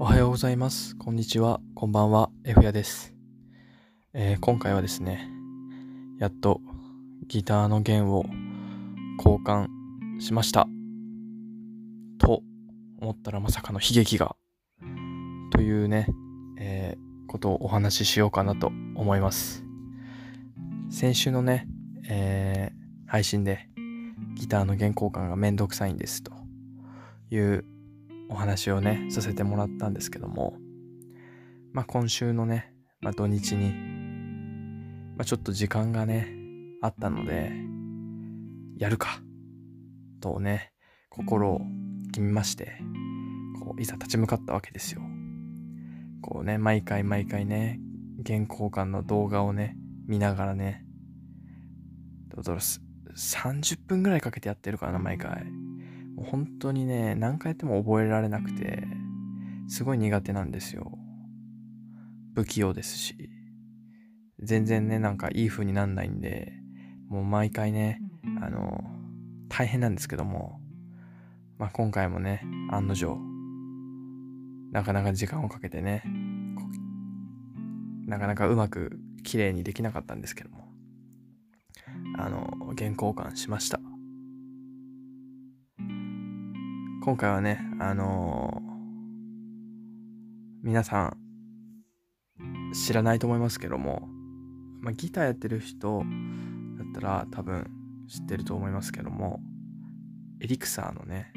おはようございます。こんにちは。こんばんは。F やです、えー今回はですね、やっとギターの弦を交換しました。と思ったらまさかの悲劇が。というね、えーことをお話ししようかなと思います。先週のね、えー配信でギターの弦交換がめんどくさいんですというお話をね、させてもらったんですけども、まあ今週のね、まあ土日に、まあちょっと時間がね、あったので、やるか、とね、心を決めまして、こう、いざ立ち向かったわけですよ。こうね、毎回毎回ね、原交換の動画をね、見ながらね、どうだろう、す30分ぐらいかけてやってるからな、毎回。本当にね、何回やっても覚えられなくて、すごい苦手なんですよ。不器用ですし、全然ね、なんかいい風になんないんで、もう毎回ね、あの、大変なんですけども、まあ今回もね、案の定、なかなか時間をかけてね、なかなかうまく綺麗にできなかったんですけども、あの、原交換しました。今回はね、あのー皆さん知らないと思いますけども、まあ、ギターやってる人だったら多分知ってると思いますけども、エリクサーのね、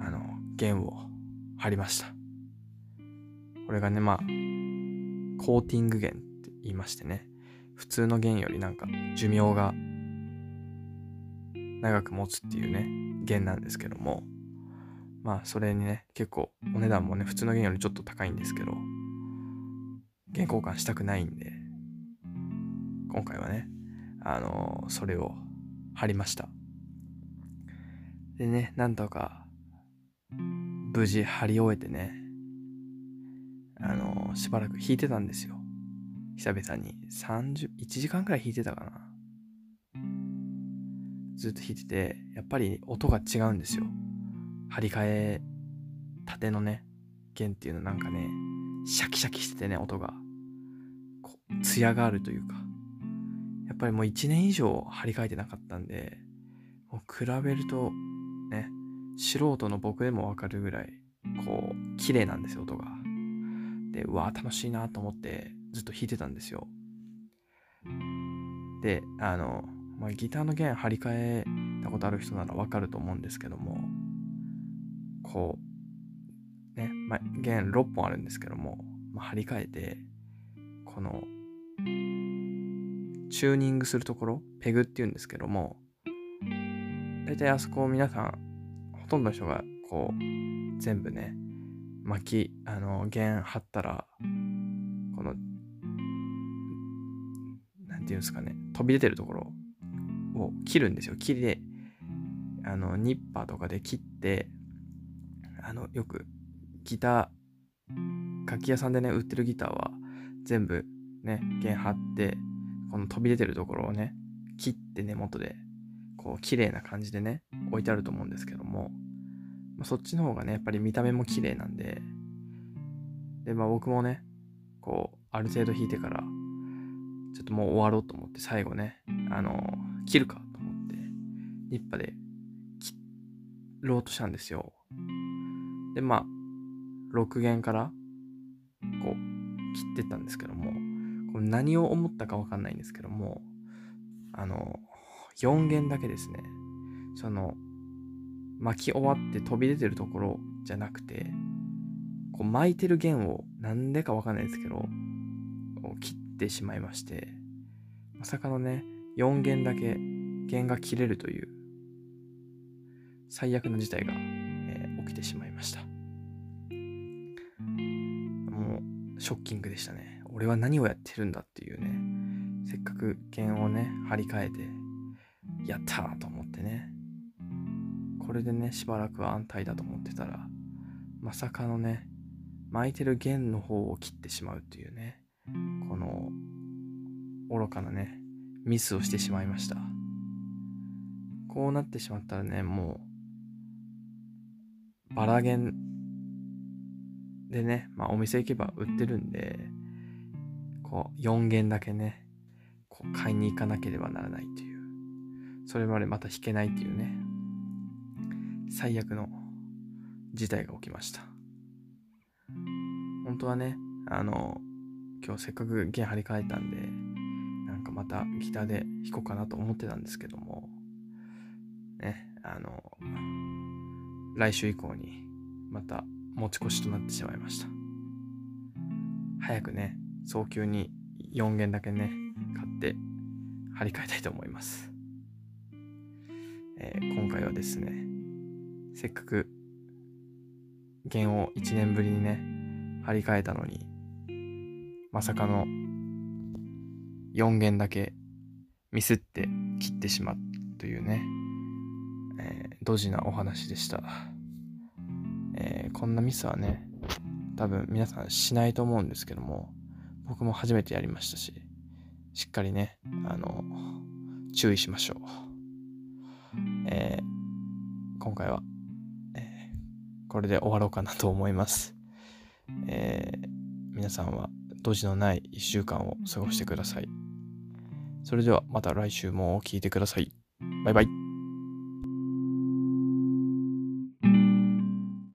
あの、弦を貼りました。これがね、まあ、コーティング弦って言いましてね、普通の弦よりなんか寿命が長く持つっていうね、弦なんですけども、まあそれにね、結構お値段もね、普通の弦よりちょっと高いんですけど、弦交換したくないんで、今回はね、あのーそれを貼りました。でね、なんとか、無事貼り終えてね、あのーしばらく弾いてたんですよ。久々に。30、1時間くらい弾いてたかな。ずっと弾いてて、やっぱり音が違うんですよ。張り替えたてのね、弦っていうのなんかね、シャキシャキしててね、音が。こう、艶があるというか。やっぱりもう1年以上張り替えてなかったんで、もう比べると、ね、素人の僕でもわかるぐらい、こう、綺麗なんですよ、音が。で、うわ楽しいなと思ってずっと弾いてたんですよ。で、あの、まあ、ギターの弦張り替えたことある人ならわかると思うんですけども、こう、ね、まあ、弦6本あるんですけども、まあ、張り替えて、この、チューニングするところ、ペグって言うんですけども、大体あそこを皆さん、ほとんどの人が、こう、全部ね、巻き、あの、弦張ったら、この、なんていうんですかね、飛び出てるところを切るんですよ。切りで、あの、ニッパーとかで切って、あの、よく、ギター、楽器屋さんでね、売ってるギターは、全部ね、弦張って、この飛び出てるところをね、切って根元で、こう、綺麗な感じでね、置いてあると思うんですけども、まあ、そっちの方がね、やっぱり見た目も綺麗なんで、で、まあ僕もね、こう、ある程度弾いてから、ちょっともう終わろうと思って、最後ね、あの切るかと思って、ニッパで切ろうとしたんですよ。で、まあ、6弦から、こう、切ってったんですけども、これ何を思ったかわかんないんですけども、あの、4弦だけですね、その、巻き終わって飛び出てるところじゃなくて、こう巻いてる弦をなんでかわかんないですけど、こう切ってしまいまして、まさかのね、4弦だけ弦が切れるという最悪の事態が、えー起きてしまいました。ショッキングでしたね。俺は何をやってるんだっていうね、せっかく弦をね、張り替えて、やったーと思ってね、これでね、しばらくは安泰だと思ってたら、まさかのね、巻いてる弦の方を切ってしまうっていうね、この愚かなね、ミスをしてしまいました。こうなってしまったらね、もう、バラ弦でね、まあお店行けば売ってるんで、こう4弦だけね、こう買いに行かなければならないという、それまでまた弾けないっていうね、最悪の事態が起きました。本当はね、あの、今日せっかく弦張り替えたんで、なんかまたギターで弾こうかなと思ってたんですけども、ね、あの、来週以降にまた持ち越しとなってしまいました。早くね、早急に4弦だけね、買って張り替えたいと思います。えー、今回はですね、せっかく弦を1年ぶりにね、張り替えたのに、まさかの4弦だけミスって切ってしまうというね、えー、ドジなお話でした。えー、こんなミスはね、多分皆さんしないと思うんですけども、僕も初めてやりましたし、しっかりね、あの、注意しましょう。えー、今回は、えー、これで終わろうかなと思います。えー、皆さんはドジのない一週間を過ごしてください。それではまた来週も聞いてください。バイバイ。